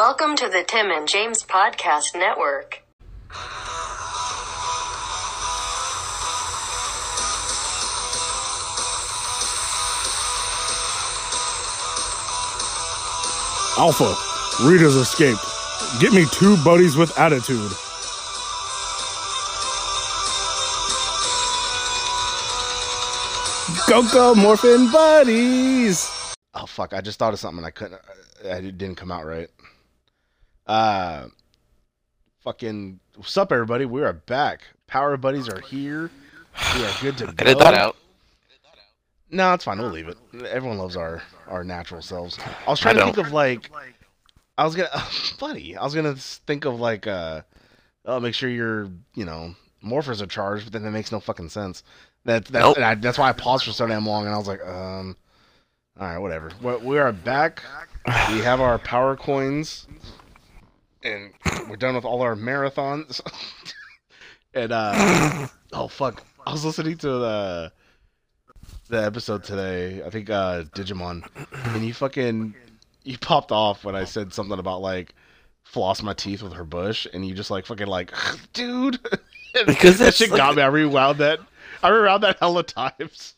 Welcome to the Tim and James Podcast Network. Alpha, Rita's escaped. Get me two buddies with attitude. Go go morphin buddies. Oh fuck! I just thought of something and I couldn't. uh, It didn't come out right. Uh, fucking. What's up, everybody? We are back. Power buddies are here. We are good to go. Edit that out. No, it's fine. We'll leave it. Everyone loves our our natural selves. I was trying I to think of like. I was gonna, buddy. I was gonna think of like. uh Oh, make sure your you know morphers are charged, but then that makes no fucking sense. That that's Nope. and I, that's why I paused for so damn long, and I was like, um, all right, whatever. We, we are back. We have our power coins, and we're done with all our marathons. and uh, oh fuck, I was listening to the the episode today. I think uh Digimon, and you fucking you popped off when I said something about like floss my teeth with her bush, and you just like fucking like, dude. Because that shit like- got me. I rewound that. I rewound that hella times.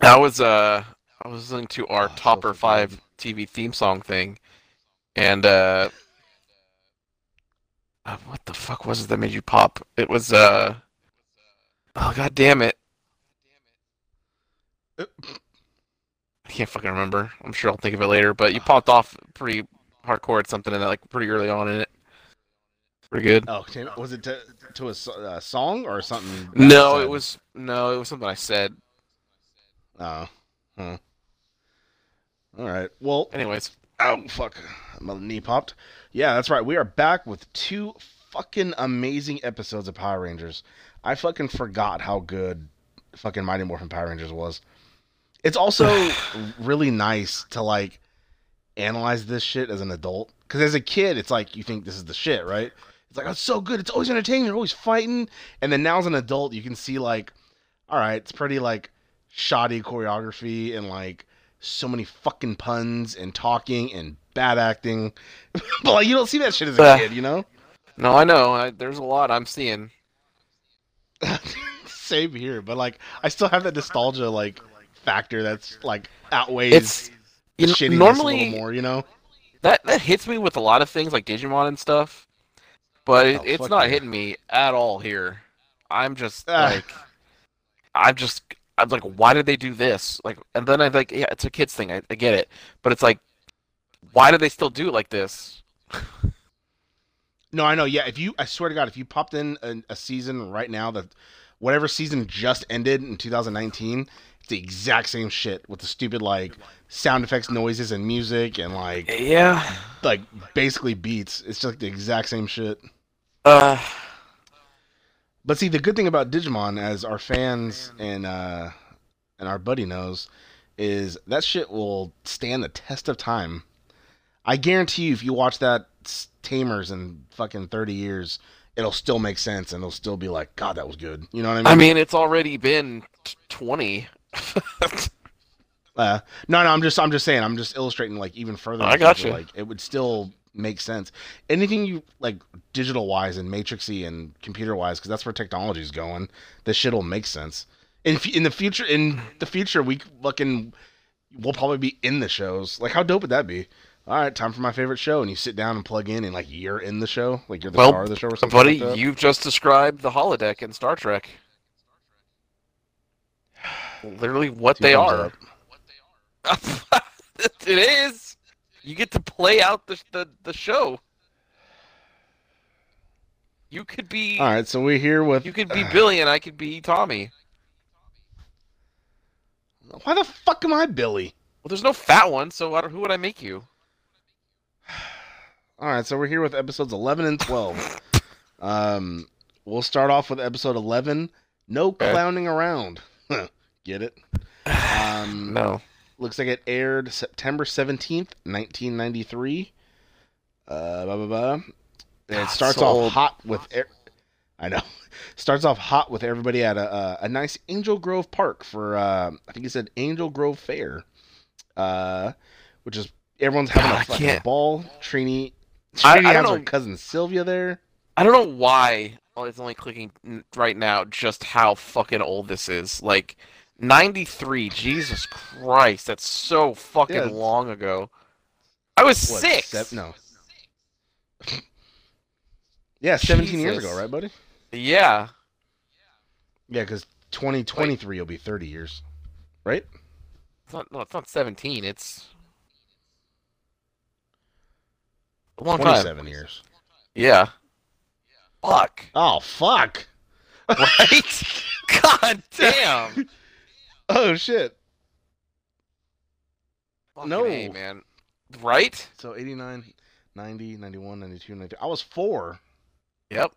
I was uh I was listening to our Oh, Topper fucking Five TV theme song thing, and uh, uh, what the fuck was it that made you pop? It was uh, oh god damn it, I can't fucking remember. I'm sure I'll think of it later. But you popped off pretty hardcore at something, and like pretty early on in it. Pretty good. Oh, damn was it to, to a uh, song or something? No, it was no, it was something I said. Oh, huh. All right. Well, Anyways, oh fuck, my knee popped. Yeah, that's right. We are back with two fucking amazing episodes of Power Rangers. I fucking forgot how good fucking Mighty Morphin Power Rangers was. It's also really nice to like analyze this shit as an adult because as a kid, it's like you think this is the shit, right? It's like oh, it's so good. It's always entertaining. They're always fighting, and then now as an adult, you can see like, all right, it's pretty like shoddy choreography and like so many fucking puns and talking and bad acting. but like you don't see that shit as a Uh. kid, you know? no, I know. I, there's a lot I'm seeing. Same here, but like I still have that nostalgia like factor that's like outweighs It's the you know, shittiness a normally little more, you know? that that hits me with a lot of things like Digimon and stuff, but it, Oh, it's not yeah. hitting me at all here. I'm just Ah. like, I'm just, I'm like, why did they do this? Like, and then I like, yeah, it's a kids thing. I, I get it, but it's like, why do they still do it like this? No, I know. Yeah, if you, I swear to God, if you popped in a, a season right now that whatever season just ended in 2019, it's the exact same shit with the stupid like sound effects, noises, and music, and like Yeah. like basically beats. It's just like the exact same shit. Uh. But see, the good thing about Digimon, as our fans and uh, and our buddy knows, is that shit will stand the test of time. I guarantee you, if you watch that Tamers in fucking thirty years, it'll still make sense and it'll still be like, God, that was good. You know what I mean? I mean, it's already been t- 20. Uh, no, no, I'm just, I'm just saying, I'm just illustrating like even further. I future, gotcha. Like it would still make sense. Anything you like, digital wise and matrixy and computer wise, because that's where technology is going. This shit will make sense. In in the future, in the future, we fucking we'll probably be in the shows. Like, how dope would that be? All right, time for my favorite show, and you sit down and plug in, and like you're in the show, like you're the Well, star of the show or something. Buddy, like you've just described the holodeck in Star Trek. Literally what Two they are. up. it is. You get to play out the, the the show. You could be All right, so we're here with. you could be Billy and I could be Tommy. Why the fuck am I Billy? Well, there's no fat one, so who would I make you? All right, so we're here with episodes 11 and 12. um, we'll start off with episode 11. No clowning around. Get it? Um, No. Looks like it aired September 17th, 1993. Uh, blah, blah, blah. And it starts so off old. hot with. Er- I know. Starts off hot with everybody at a, a, a nice Angel Grove Park for, uh, I think he said Angel Grove Fair. Uh, which is Everyone's having God, a I fucking ball. Trini, I- Trini I has don't her cousin Sylvia there. I don't know why oh, it's only clicking right now just how fucking old this is. Like 93, Jesus Christ, that's so fucking Yeah, long ago. I was What, 6. sev- no. yeah, 17 years ago, right, buddy? Yeah. Yeah, because 2023 will be 30 years, right? It's not no, it's not 17. It's a long time. 27 years. Yeah. Fuck. Oh, fuck. Right? God damn. Oh, shit. Fucking No. A, man. Right? So 89, 90, 91, 92, 93. I was four. Yep.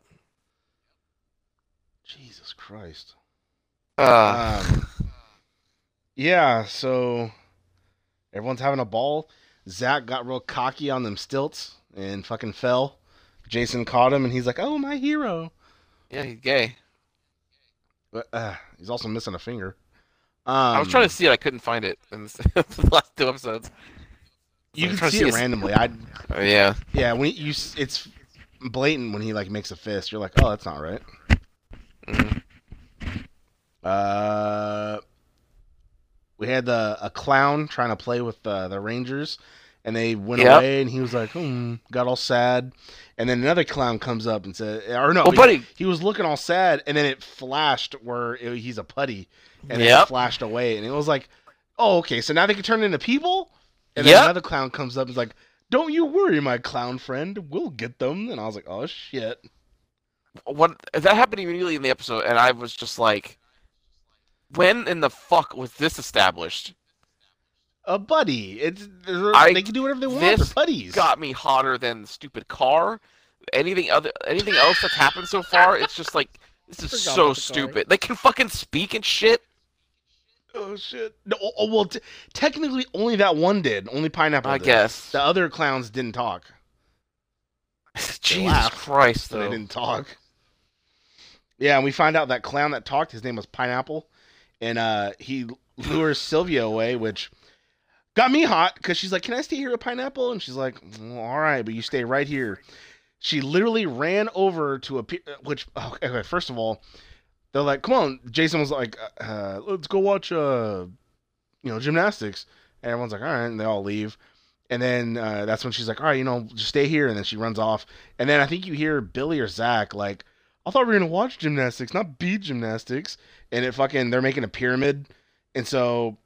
Jesus Christ. Uh, Um, yeah, so everyone's having a ball. Zach got real cocky on them stilts and fucking fell. Jason caught him and he's like, "Oh, my hero." yeah, he's gay. But uh, he's also missing a finger. Um, I was trying to see it. I couldn't find it in the last two episodes. You can see see it randomly. I Oh, yeah. yeah, when you it's blatant when he like makes a fist. You're like, "Oh, that's not right." Mhm. Uh, we had the a clown trying to play with the the Rangers, and they went Yep. away, and he was like, "Hmm," got all sad. And then another clown comes up and said, "Or no, Well, he, buddy. he was looking all sad, and then it flashed where it, he's a putty, and then it flashed away, and it was like, oh, okay, so now they can turn into people." And then Yep. another clown comes up and is like, "Don't you worry, my clown friend, we'll get them." And I was like, "Oh shit." What that happened immediately in the episode, and I was just like, "When in the fuck was this established?" A buddy. It's they're- I- they can do whatever they want. They're buddies. Got me hotter than the stupid car. Anything other, anything else that's happened so far, it's just like this is so about the car. stupid. They can fucking speak and shit. Oh shit! No, oh, oh, well, t- technically, only that one did. Only pineapple. I did. guess. the other clowns didn't talk. Jesus laughed, Christ, So they didn't talk. Yeah, and we find out that clown that talked, his name was Pineapple, and uh, he lures Sylvia away, which got me hot because she's like, "Can I stay here with Pineapple?" And she's like, "Well, "All right, but you stay right here." She literally ran over to a which oh, okay. First of all, they're like, "Come on!" Jason was like, uh, "Let's go watch uh, you know, gymnastics." And everyone's like, "All right," and they all leave. And then uh, that's when she's like, "All right, you know, just stay here." And then she runs off. And then I think you hear Billy or Zach like, "I thought we were gonna watch gymnastics, not be gymnastics." And it fucking they're making a pyramid, and so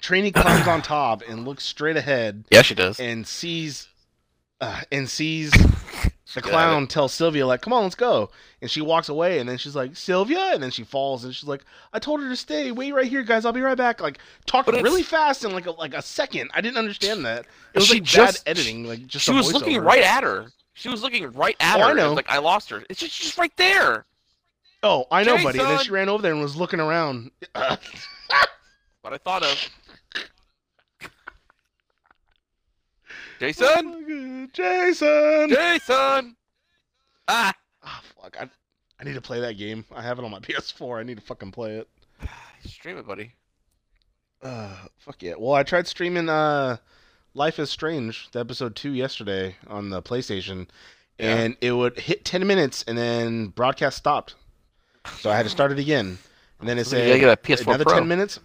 Trini climbs on top and looks straight ahead Yeah, she does. and sees uh, and sees the clown tell Sylvia like, "Come on, let's go." And she walks away, and then she's like, "Sylvia," and then she falls, and she's like, "I told her to stay. Wait right here, guys. I'll be right back." Like talked But it's- really fast in like a, like a second. I didn't understand that. It was She like just- bad editing. Like just She was looking right at her. She was looking right at Oh, I her. know. Like I lost her. It's just, she's just right there. Oh, I know, buddy. And then she ran over there and was looking around. What I thought of. Jason, Jason. Jason. Ah, Ah, fuck. I, I need to play that game. I have it on my PS4. I need to fucking play it. stream it, buddy. Uh, fuck yeah. Well, I tried streaming uh, Life is Strange, the episode two yesterday on the PlayStation, Yeah. and it would hit ten minutes and then broadcast stopped. So I had to start it again, and then it said get a PS4 another Pro. ten minutes.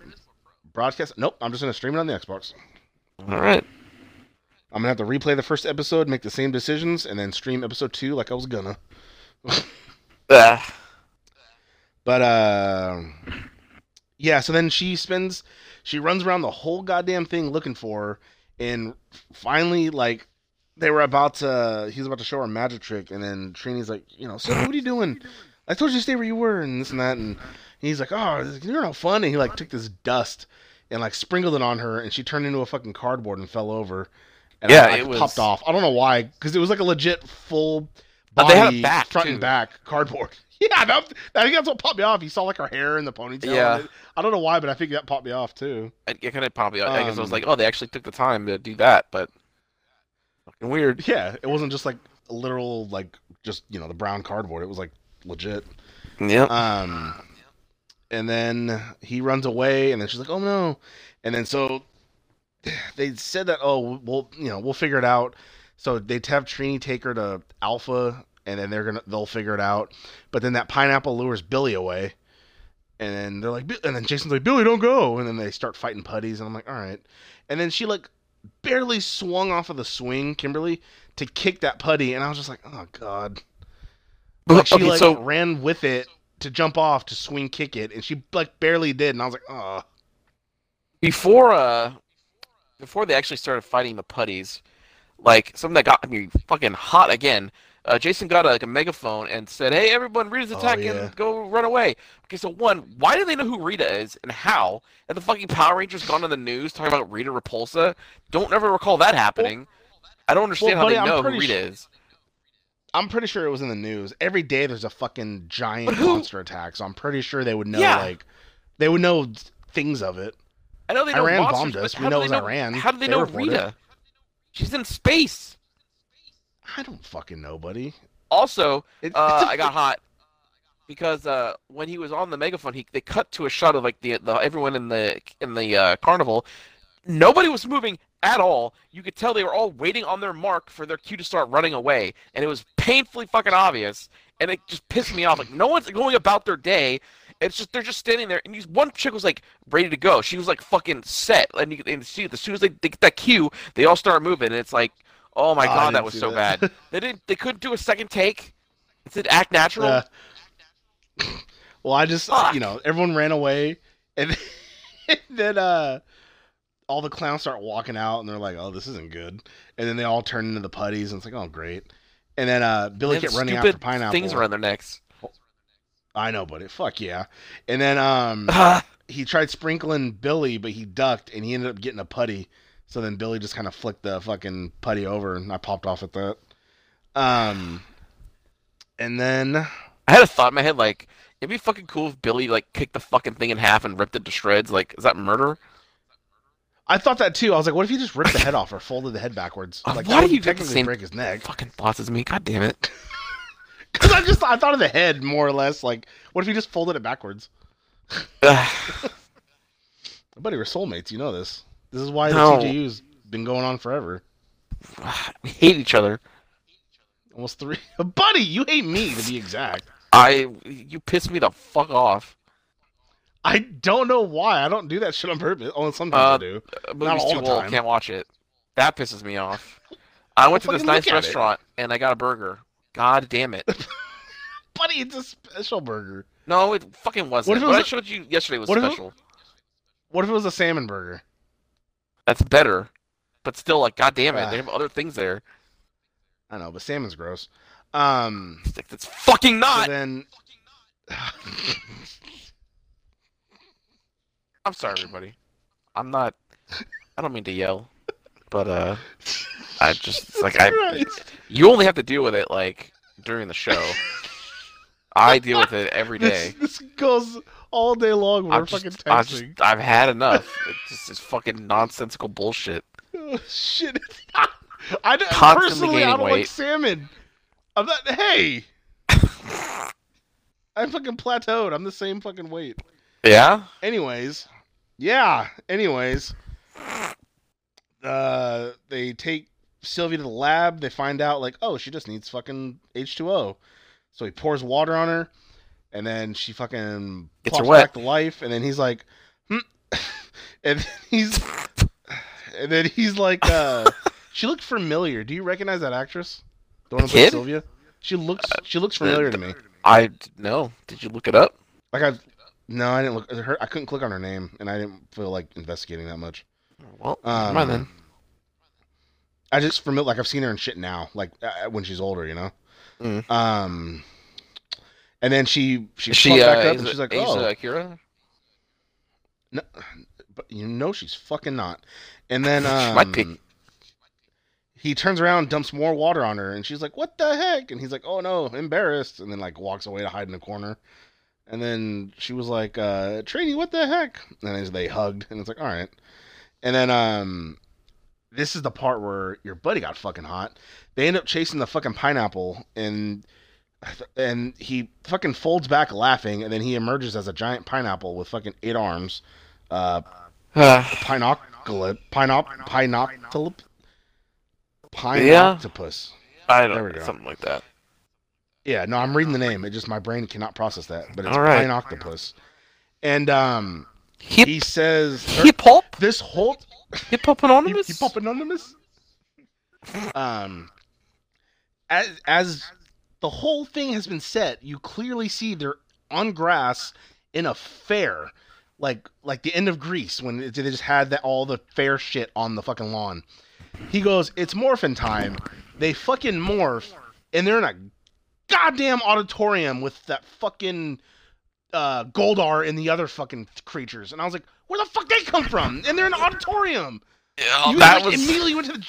Broadcast. Nope. I'm just gonna stream it on the Xbox. All right. I'm gonna have to replay the first episode, make the same decisions, and then stream episode two like I was gonna. But uh, yeah. So then she spends, she runs around the whole goddamn thing looking for her, and finally, like, they were about to, he was about to show her a magic trick, and then Trini's like, you know, so what are you doing? I told you to stay where you were, and this and that, and he's like, oh, you're no fun, and he like took this dust and like sprinkled it on her, and she turned into a fucking cardboard and fell over. And Yeah, I, like, it was- popped off. I don't know why, because it was like a legit full Uh, they had a back, front too. and back cardboard. Yeah, that, I think that's what popped me off. You saw like her hair in the ponytail. Yeah. I don't know why, but I think that popped me off too. It, it kind of popped me. I guess I was Um, like, oh, they actually took the time to do that, but fucking weird. Yeah, it wasn't just like a literal like just you know the brown cardboard. It was like legit. Yeah. Um, and then he runs away, and then she's like, "Oh no!" And then so they said that oh we'll you know we'll figure it out. So they'd have Trini take her to Alpha, and then they're gonna they'll figure it out. But then that pineapple lures Billy away, and then they're like, and then Jason's like, Billy, don't go. And then they start fighting putties, and I'm like, all right. And then she like barely swung off of the swing, Kimberly, to kick that putty, and I was just like, oh god. Like she okay, like so ran with it to jump off to swing kick it, and she like barely did, and I was like, oh. before uh before they actually started fighting the putties, like something that got me fucking hot again. Uh, Jason got a, like a megaphone and said, "Hey, everyone, Rita's Oh, attacking! yeah. Go run away!" Okay, so one, why do they know who Rita is and how? And the fucking Power Rangers gone on the news talking about Rita Repulsa? Don't ever recall that happening. I don't understand buddy, how I'm they know who Rita sure- is. I'm pretty sure it was in the news. Every day there's a fucking giant monster attack, so I'm pretty sure they would know Yeah. like they would know things of it. I know they know Iran monsters, bombed us. We how do know they it was know, Iran. How do they, They know Rita? it. She's in space. I don't fucking know, buddy. Also, uh, I got hot because uh, when he was on the megaphone, he they cut to a shot of like the, the everyone in the in the uh, carnival. Nobody was moving at all. You could tell they were all waiting on their mark for their cue to start running away, and it was painfully fucking obvious. And it just pissed me off. Like no one's going about their day. It's just they're just standing there, and you, one chick was like ready to go. She was like fucking set, and you and see as soon as they, they get that cue, they all start moving, and it's like, oh my Oh, god, that was so that. bad. They didn't. They couldn't do a second take. It said act natural. Uh, well, I just Fuck. you know everyone ran away, and then uh, all the clowns start walking out, and they're like, "Oh, this isn't good." And then they all turn into the putties, and it's like, "Oh, great." And then uh, Billy kept running after pineapple. Things around their necks. I know, buddy. Fuck yeah. And then um, he tried sprinkling Billy, but he ducked, and he ended up getting a putty. So then Billy just kind of flicked the fucking putty over, and I popped off at that. Um, and then I had a thought in my head like it'd be fucking cool if Billy like kicked the fucking thing in half and ripped it to shreds. Like, is that murder? I thought that too. I was like, what if he just ripped the head off or folded the head backwards? Uh, Like, why do you technically break his neck? Fucking thoughts as me. God damn it. Because I just I thought of the head more or less. Like, what if he just folded it backwards? Buddy, we're soulmates. You know this. This is why the No. TJU's been going on forever. we hate each other. Almost three. Buddy, you hate me to be exact. I you piss me the fuck off. I don't know why. I don't do that shit on purpose. Oh, sometimes Uh, I do. Uh, movie's all too the old. time. Can't watch it. That pisses me off. I went to this nice restaurant and I got a burger. God damn it. Buddy, it's a special burger. No, it fucking wasn't. What if it What, was I a- showed you yesterday was what if it- special. What if it was a salmon burger? That's better. But still, like, god damn it, Ah. they have other things there. I know, but salmon's gross. Um, it's fucking so not. then. I'm sorry, everybody. I'm not. I don't mean to yell, but uh, I just it's like I. Christ. You only have to deal with it like during the show. I deal with it every day. This, this goes all day long we're fucking I've just, texting. I've had enough. It's just this fucking nonsensical bullshit. Oh, shit. I don't, Constantly personally, I don't like salmon. I'm not. Hey! I'm fucking plateaued. I'm the same fucking weight. Yeah. Anyways, yeah. Anyways, uh, they take Sylvia to the lab. They find out like, oh, she just needs fucking H2O. So he pours water on her, and then she fucking Gets her wet. back to life. And then he's like, hmm. and then he's, and then he's like, uh, she looked familiar. Do you recognize that actress? The one who kid? Sylvia. She looks. She looks familiar to me. I no. Did you look it up? Like I, no, I didn't look. Her, I couldn't click on her name, and I didn't feel like investigating that much. Well, Um, mind then. I just familiar, like I've seen her in shit now, like uh, when she's older, you know. Mm. Um, and then she she she uh, back up, Asa, and she's like, Asa oh, Akira? no, but you know she's fucking not. And then um, She might be. he turns around, dumps more water on her, and she's like, "What the heck?" And he's like, "Oh no, embarrassed," and then like walks away to hide in a corner. And then she was like, uh, "Trini, what the heck?" And then they hugged, and it's like, "All right." And then um, this is the part where your buddy got fucking hot. They end up chasing the fucking pineapple, and and he fucking folds back laughing, and then he emerges as a giant pineapple with fucking eight arms. Uh, Pinoc- Pinoculip, pinop, pinoctolip, Yeah. pinoctopus. I There we don't go. something like that. Yeah, no, I'm reading the name. It just my brain cannot process that, but it's All right. pinoctopus. And um, Hip he says hip hop this whole hip hop anonymous. Hip Hop Anonymous. um, as as the whole thing has been set, you clearly see they're on grass in a fair, like like the end of Grease when they just had that all the fair shit on the fucking lawn. He goes, "It's morphin time." They fucking morph, and they're in a goddamn auditorium with that fucking uh, Goldar and the other fucking creatures. And I was like, "Where the fuck they come from?" And they're in an auditorium. Yeah, You that like, was. immediately went to the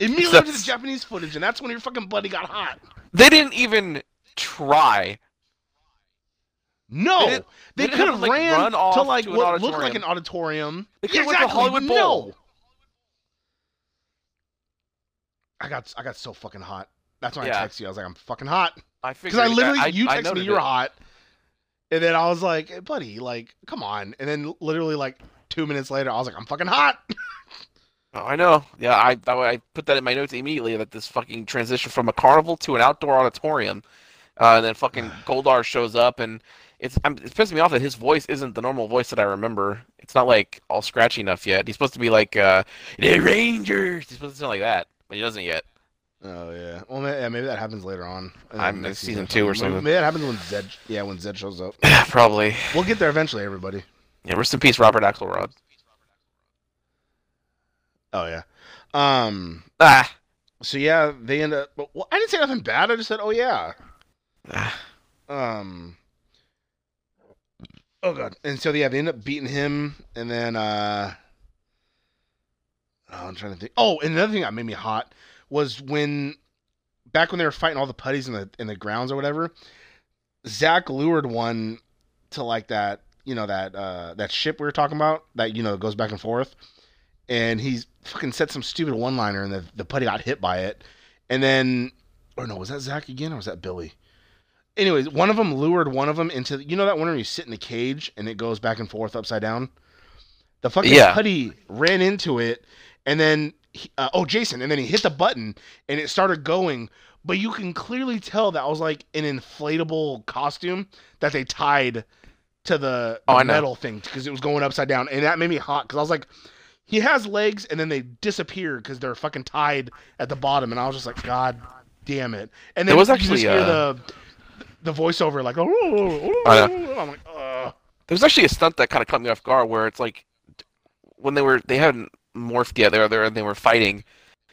immediately went to the Japanese footage, and that's when your fucking buddy got hot. They didn't even try. No, They they, they could have like, ran to like to what looked like an auditorium. They could've Yeah, exactly. Hollywood Bowl. No. I got I got so fucking hot. That's why Yeah. I texted you. I was like, I'm fucking hot I because I literally you texted me noted you were it. hot, and then I was like, hey, buddy, like, come on. And then literally like two minutes later, I was like, I'm fucking hot. Oh, I know. Yeah, I, I I put that in my notes immediately that this fucking transition from a carnival to an outdoor auditorium, uh, and then fucking Goldar shows up and it's I'm, it's pissing me off that his voice isn't the normal voice that I remember. It's not like all scratchy enough yet. He's supposed to be like uh, the Rangers. He's supposed to sound like that, but he doesn't yet. Oh yeah. Well, maybe, yeah, maybe that happens later on. I'm in next season two or Maybe- something. Maybe that happens when Zedd. Yeah, when Zedd shows up. Probably. We'll get there eventually, everybody. Yeah. Rest in peace, Robert Axelrod. Oh yeah. Um. Ah. So yeah, they end up. Well, I didn't say nothing bad. I just said, oh yeah. Ah. Um. Oh god. And so yeah, they end up beating him, and then uh. Oh, I'm trying to think. Oh, and another thing that made me hot was when, back when they were fighting all the putties in the in the grounds or whatever, Zach lured one to like that, you know that uh that ship we were talking about that you know goes back and forth, and he's fucking said some stupid one liner, and the the putty got hit by it, and then or no, was that Zach again or was that Billy? Anyways, one of them lured one of them into you know that one where you sit in the cage and it goes back and forth upside down. The fucking Yeah. putty ran into it, and then he, uh, oh Jason, and then he hit the button and it started going. But you can clearly tell that was like an inflatable costume that they tied to the, Oh, the metal thing because it was going upside down, and that made me hot because I was like, he has legs and then they disappear because they're fucking tied at the bottom, and I was just like, God damn it! And then There was you actually, just hear uh, the the voiceover like, oh, I I'm like, Ugh. There was actually a stunt that kind of caught me off guard where it's like when they were they hadn't morphed were there and they were fighting.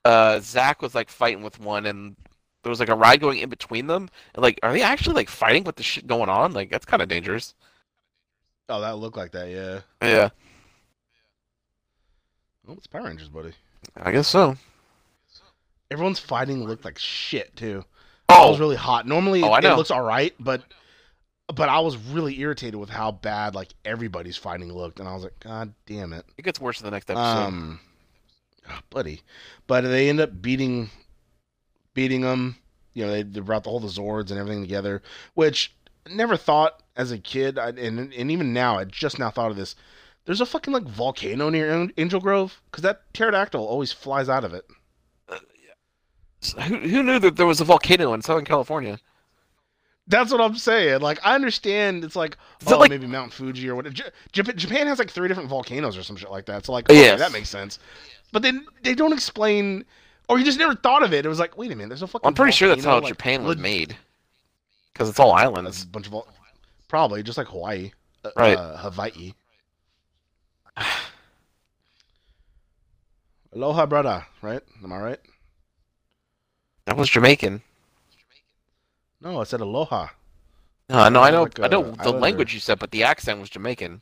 Uh, Zach was like fighting with one, and there was like a ride going in between them. And like, are they actually like fighting with the shit going on? Like, that's kind of dangerous. oh, that looked like that, yeah. Yeah, Oh, it's Power Rangers, buddy. I guess so. Everyone's fighting looked like shit too. Oh, was really hot. Normally Oh, it looks all right, but but I was really irritated with how bad like everybody's fighting looked, and I was like, God damn it. it gets worse in the next episode. Um, oh, buddy, but they end up beating, beating them. You know, they, they brought all the Zords and everything together, which never thought as a kid, I, and and even now, I just now thought of this. There's a fucking like volcano near Angel Grove because that pterodactyl always flies out of it. who who knew that there was a volcano in Southern California? That's what I'm saying. Like, I understand it's like, Is oh, like- maybe Mount Fuji or what. J- Japan, has like three different volcanoes or some shit like that. So, like, okay, Yes. that makes sense. But then they don't explain, or you just never thought of it. It was like, wait a minute, there's a fucking. I'm pretty sure that's how like, Japan was made, because it's all That's islands. a bunch of vol- probably just like Hawaii, uh, Right. Uh, Hawaii. Aloha, brother. Right? Am I right? That was Jamaican. No, I said aloha. No, I know, I know, Like I know the islander. language you said, but the accent was Jamaican.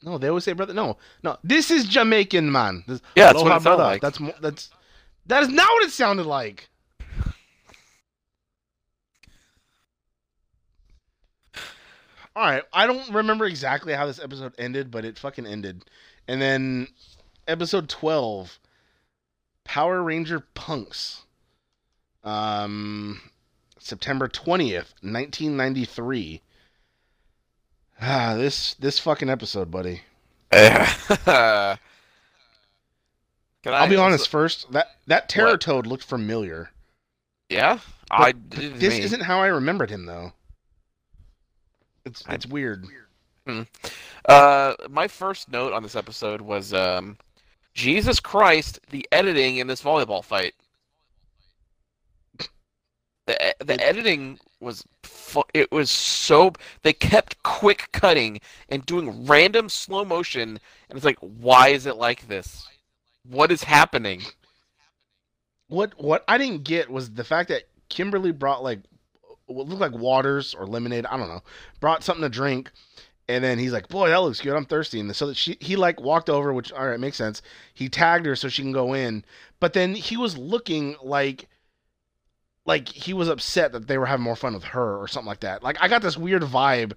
No, they always say brother. No, no. This is Jamaican, man. This, Yeah, that's what it sounded like. That's that's that is not what it sounded like. All right, I don't remember exactly how this episode ended, but it fucking ended. And then episode 12 Power Ranger Punks. Um September 20th, 1993. Ah, this this fucking episode, buddy. I'll I- be honest. First, that that Terror What? Toad looked familiar. Yeah, I. But This me. isn't how I remembered him though. It's I- it's weird. Uh, my first note on this episode was um, Jesus Christ, the editing in this volleyball fight. The the It- editing was fu- it was so they kept quick cutting and doing random slow motion and it's like why is it like this? What is happening? What what I didn't get was the fact that Kimberly brought like what looked like waters or lemonade. I don't know. Brought something to drink, and then he's like, "Boy, that looks good. I'm thirsty." And so that she he like walked over, which all right makes sense. He tagged her so she can go in, but then he was looking like like he was upset that they were having more fun with her or something like that. Like I got this weird vibe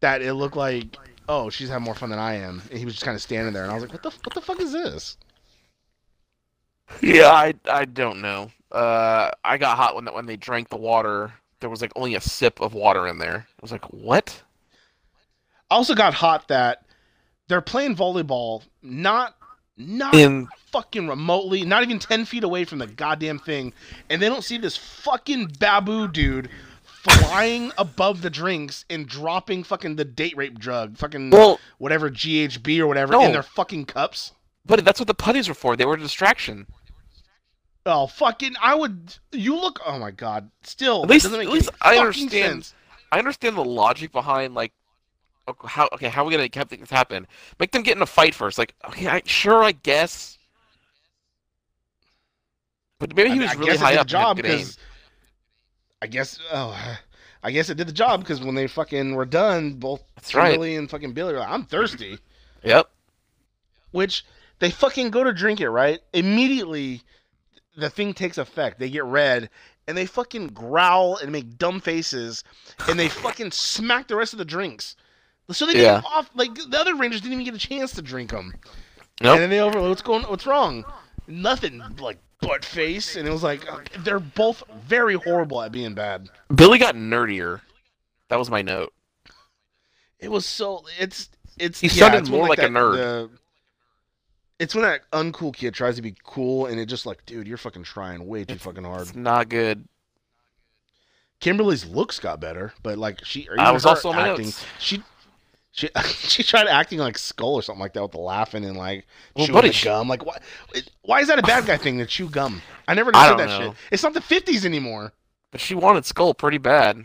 that it looked like. Oh, she's having more fun than I am, and he was just kind of standing there, and I was like, "What the what the fuck is this?" Yeah, I I don't know. Uh, I got hot when when they drank the water. There was like only a sip of water in there. I was like, what? I also got hot that they're playing volleyball not not In fucking remotely, not even ten feet away from the goddamn thing, and they don't see this fucking Baboo dude flying above the drinks and dropping fucking the date rape drug, fucking well, whatever GHB or whatever No. in their fucking cups. but that's what the putties were for. They were a distraction. Oh fucking! I would. You look. Oh my god. Still, At least- at least I understand. sense. I understand the logic behind like okay, how okay how are we gonna have this happen? Make them get in a fight first. Like okay, I, sure I guess. But maybe he was I really guess it high up the job because I guess oh I guess it did the job because when they fucking were done, both That's right. Kimberly and fucking Billy were like, "I'm thirsty," Yep. which they fucking go to drink it right immediately. The thing takes effect. They get red and they fucking growl and make dumb faces and they fucking smack the rest of the drinks. So they Yeah. get off like the other Rangers didn't even get a chance to drink them. Nope. And then they overload. What's going? What's wrong? Nothing. Like butt face, and it was like uh, they're both very horrible at being bad. Billy got nerdier. That was my note. It was so. It's it's. He yeah, sounded it's more like a that- nerd. the- it's when that uncool kid tries to be cool, and it just like, dude, you're fucking trying way too fucking hard. It's not good. Kimberly's looks got better, but like she. I was her also acting, notes. She. She, she tried acting like Skull or something like that with the laughing and like Well, chewing buddy, the she- gum. Like, why? Why is that a bad guy thing to chew gum? I never understood that know. shit. It's not the '50s anymore. But she wanted Skull pretty bad.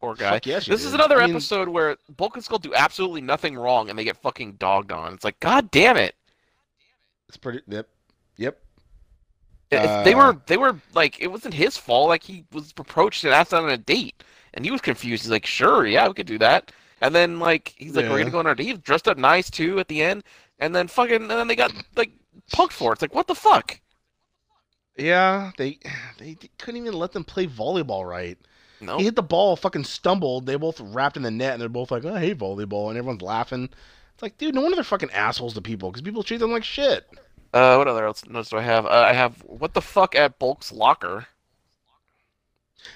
Poor guy. Fuck this is another I mean- episode where Bulk and Skull do absolutely nothing wrong and they get fucking dogged on. It's like, god damn it. It's pretty. Yep. Yep. If they Uh, were they were like it wasn't his fault. Like he was approached and asked on a date, and he was confused. He's like, "Sure, yeah, we could do that." And then like he's like, "We're gonna go on our date." He's dressed up nice too at the end, and then fucking and then they got like punked for it. It's like, what the fuck? Yeah. They they couldn't even let them play volleyball right. No, He hit the ball, fucking stumbled. They both wrapped in the net, and they're both like, "I hate volleyball," and everyone's laughing. It's like, dude, no wonder they're fucking assholes to people because people treat them like shit. Uh, what other else notes do I have? Uh, I have what the fuck at Bulk's locker.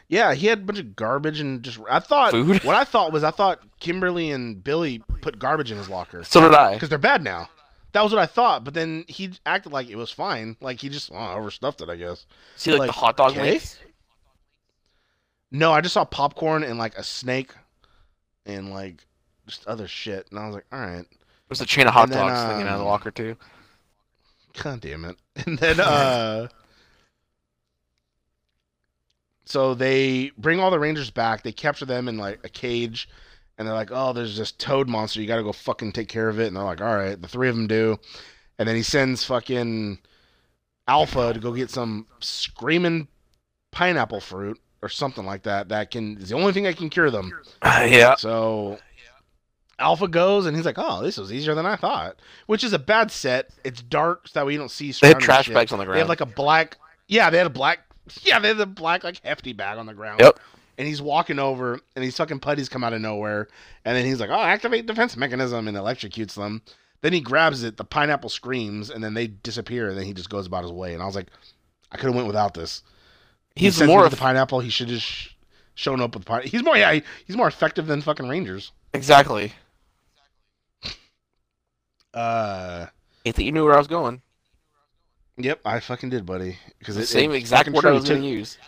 Yeah, he had a bunch of garbage and just. I thought Food? what I thought was I thought Kimberly and Billy put garbage in his locker So did I. because they're bad now. That was what I thought, but then he acted like it was fine. Like he just oh, overstuffed it, I guess. See like, like, the hot dog okay. links. No, I just saw popcorn and like a snake, and like just other shit, and I was like, all right. There's a chain of hot And then, dogs hanging out of the um, locker too. God damn it. And then uh So they bring all the Rangers back, they capture them in like a cage, and they're like, Oh, there's this toad monster, you gotta go fucking take care of it. And they're like, Alright, the three of them do. And then he sends fucking Alpha to go get some screaming pineapple fruit or something like that. That can is the only thing that can cure them. yeah. So Alpha goes and he's like, "Oh, this was easier than I thought." Which is a bad set. It's dark, so that way you don't see. They had trash shit. bags on the ground. They have like a black. Yeah, they had a black. Yeah, they had a black like hefty bag on the ground. Yep. And he's walking over, and these fucking putties come out of nowhere, and then he's like, "Oh, activate defense mechanism," and electrocutes them. Then he grabs it. The pineapple screams, and then they disappear. And then he just goes about his way. And I was like, I could have went without this. He's me more of the pineapple. He should just sh- shown up with pine. He's more yeah. he- he's more effective than fucking Rangers. exactly. Uh, I think you knew where I was going. Yep, I fucking did, buddy. Because The it, same it's exact word. I was going to use.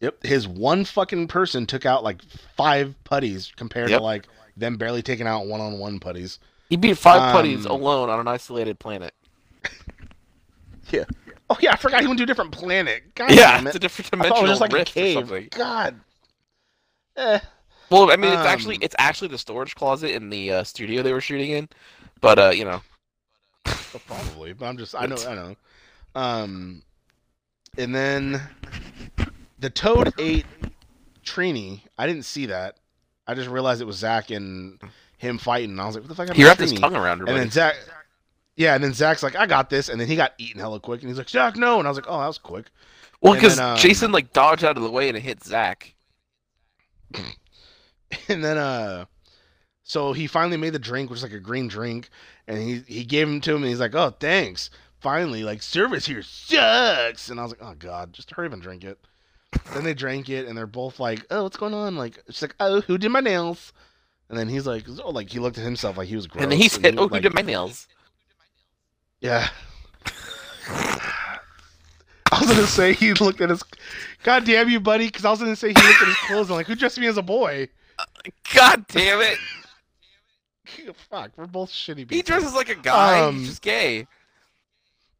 Yep, his one fucking person took out like five putties compared Yep. to like them barely taking out one on one putties. He beat five putties Um, alone on an isolated planet. Yeah. Oh yeah, I forgot he went to a different planet. God Yeah, damn it's a it. different thought it was just like a cave. God. Eh. Well, I mean, it's actually Um, it's actually the storage closet in the uh, studio they were shooting in, but uh, you know, probably, but I'm just I know I know. Um, and then the Toad ate Trini. I didn't see that. I just realized it was Zach and him fighting. And I was like, what the fuck? he wrapped his tongue around her. And buddy. then Zach, yeah, and then Zach's like, I got this, and then he got eaten hella quick, and he's like, Zach, no, and I was like, oh, that was quick. well, because um, Jason like dodged out of the way and it hit Zach. and then uh so he finally made the drink which is like a green drink and he he gave him to him and he's like oh thanks finally like service here sucks and i was like oh god just hurry up and drink it then they drank it and they're both like oh what's going on like she's like oh who did my nails and then he's like oh like he looked at himself like he was gross and then he said, he "Oh, was who like- did my nails?" yeah I was gonna say he looked at his. God damn you, buddy! Because I was gonna say he looked at his clothes and like, who dressed me as a boy? God damn it! Fuck, we're both shitty people. He dresses like a guy. Um, He's just gay.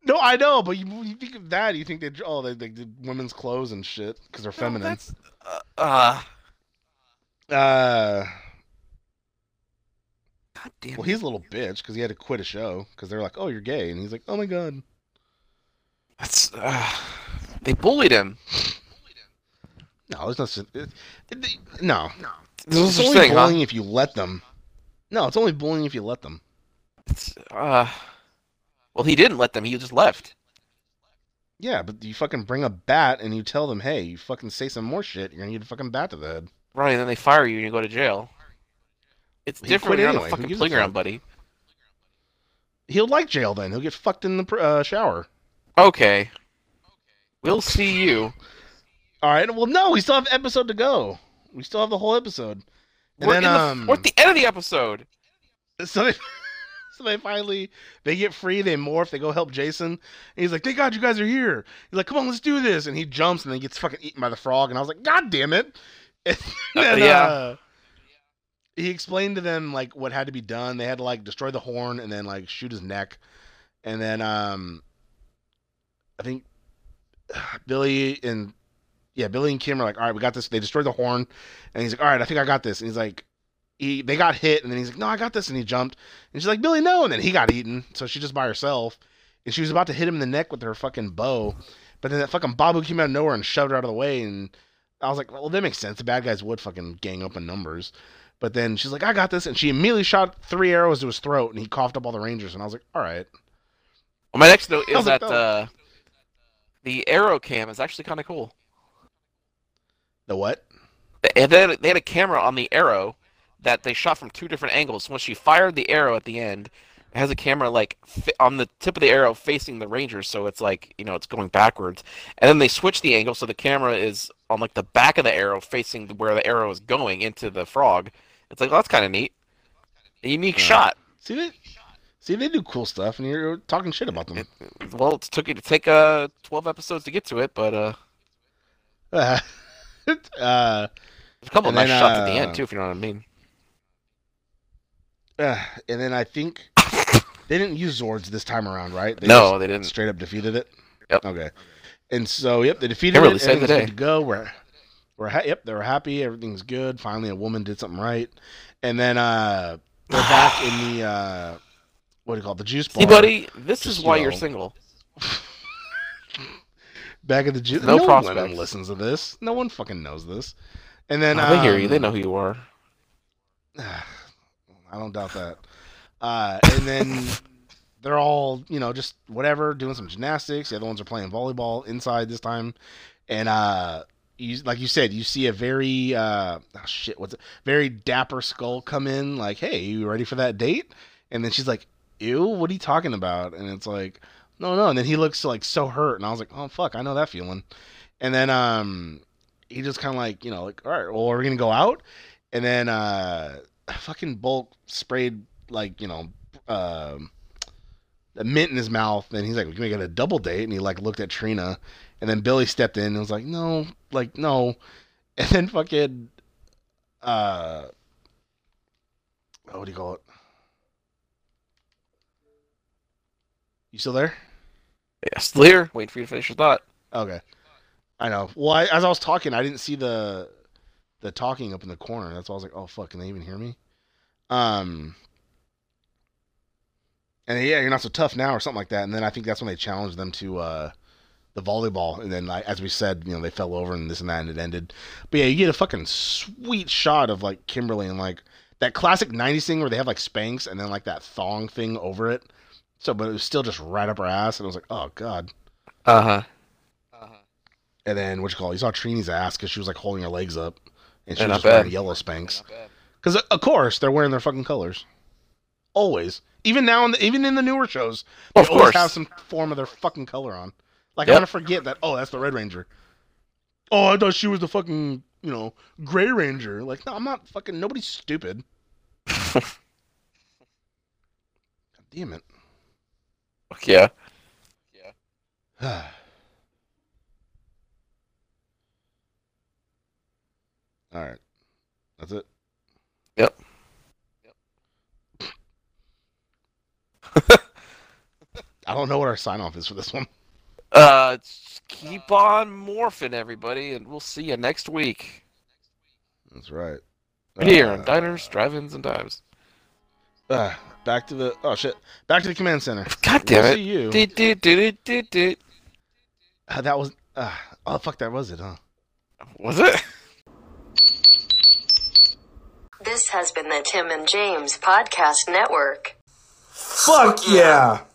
No, I know, but you, you think of that, you think they oh they, they did women's clothes and shit because they're No, feminine. that's uh, uh, Uh, God damn. well, he's a little bitch because he had to quit a show because they're like, oh, you're gay, and he's like, oh my god. That's uh, they bullied him. No, there's nothing. It, it, no, This is it's only thing, huh? bullying if you let them. No, it's only bullying if you let them. It's, uh, well, he didn't let them. He just left. Yeah, but you fucking bring a bat and you tell them, hey, you fucking say some more shit, you're gonna get a fucking bat to the head. Right, and then they fire you and you go to jail. It's He different you're on a fucking playground, buddy. He'll like jail then. He'll get fucked in the uh, shower. Okay. We'll see you. All right. Well, no, we still have episode to go. We still have the whole episode. And We're, then, in the, um, we're at the end of the episode. So so they finally they get free. They morph. They go help Jason. And he's like, "Thank God you guys are here." He's like, "Come on, let's do this." And he jumps and then gets fucking eaten by the frog. And I was like, "God damn it!" And then, yeah. uh, he explained to them like what had to be done. They had to like destroy the horn and then like shoot his neck. And then um, I think Billy and yeah, Billy and Kim are like, "All right, we got this." They destroyed the horn, and he's like, "All right, I think I got this." And he's like, he they got hit and then he's like, No, I got this and he jumped. And she's like, Billy, no, and then he got eaten. So she's just by herself. And she was about to hit him in the neck with her fucking bow. But then that fucking Baboo came out of nowhere and shoved her out of the way and I was like, Well, that makes sense. The bad guys would fucking gang up in numbers. But then she's like, I got this and she immediately shot three arrows to his throat and he coughed up all the rangers and I was like, All right. Well, my next note is like, that "No." uh, the arrow cam is actually kind of cool. The what? They they had, they had a camera on the arrow that they shot from two different angles. So when she fired the arrow at the end, it has a camera like fi- on the tip of the arrow facing the Rangers, so it's like you know it's going backwards. And then they switch the angle so the camera is on like the back of the arrow facing where the arrow is going into the frog. It's like well, that's kind of neat. A unique Yeah. shot. See they See they do cool stuff and you're talking shit about them. Well, it took you to take uh twelve episodes to get to it, but uh, Uh, uh a couple nice then, shots at the uh, end too, if you know what I mean. Uh, and then I think they didn't use Zords this time around, right? They no, they didn't. straight up defeated it. Yep. Okay. And so, yep, they defeated Kimberly it. saved the day. good to go. We're, we're ha- yep, they were happy. Everything's good. Finally, a woman did something right. And then uh, they're back in the uh, what do you call it? The juice bar. See, buddy, this Just, is why you you're know, single. Back at the juice. No No, prospects. one listens to this. No one fucking knows this. And then Oh, they hear you. um, They know who you are. I don't doubt that. Uh, and then they're all, you know, just whatever, doing some gymnastics. The other ones are playing volleyball inside this time. And uh, you, like you said, you see a very uh, oh shit, what's it? Very dapper skull come in, like, "Hey, you ready for that date?" And then she's like, "Ew, what are you talking about?" And it's like, "No, no." And then he looks like so hurt, and I was like, "Oh fuck, I know that feeling." And then um, he just kind of like, you know, like, "All right, well, are we gonna go out?" And then uh, fucking Bulk sprayed like you know, um, a mint in his mouth, and he's like, "We "Can we get a double date?" And he like looked at Trina, and then Billy stepped in and was like, "No, like no," and then fucking uh, what do you call it? You still there? Yeah, still here. Waiting for you to finish your thought. Okay, I know. Well, I, as I was talking, I didn't see the the talking up in the corner. That's why I was like, "Oh fuck, can they even hear me?" Um, and yeah, you're not so tough now, or something like that. And then I think that's when they challenged them to uh the volleyball, and then like, as we said, you know, they fell over and this and that, and it ended. But yeah, you get a fucking sweet shot of like Kimberly and like that classic '90s thing where they have like Spanx and then like that thong thing over it. So, but it was still just right up her ass, and I was like, "Oh god." Uh huh. And then what you call it? You saw Trini's ass because she was like holding her legs up, and she Yeah, was not just wearing yellow Spanx. Because uh, of course they're wearing their fucking colors. Always, even now, in the, even in the newer shows, they Of always course. have some form of their fucking color on. Like Yep. I'm gonna forget that. Oh, that's the Red Ranger. Oh, I thought she was the fucking you know Gray Ranger. Like no, I'm not fucking. Nobody's stupid. God damn it. Fuck yeah. Yeah. All right, that's it. Yep. Yep. I don't know what our sign off is for this one. Uh, keep on morphing, everybody, and we'll see you next week. That's right. Here Uh, on Diners, Drive-Ins, and Dives. Uh, back to the oh shit, back to the command center. God damn We'll it. see you. Did, did, did, did, did. Uh, that was uh, oh fuck, that was it, huh? Was it? has been the Tim and James Podcast Network. Fuck yeah!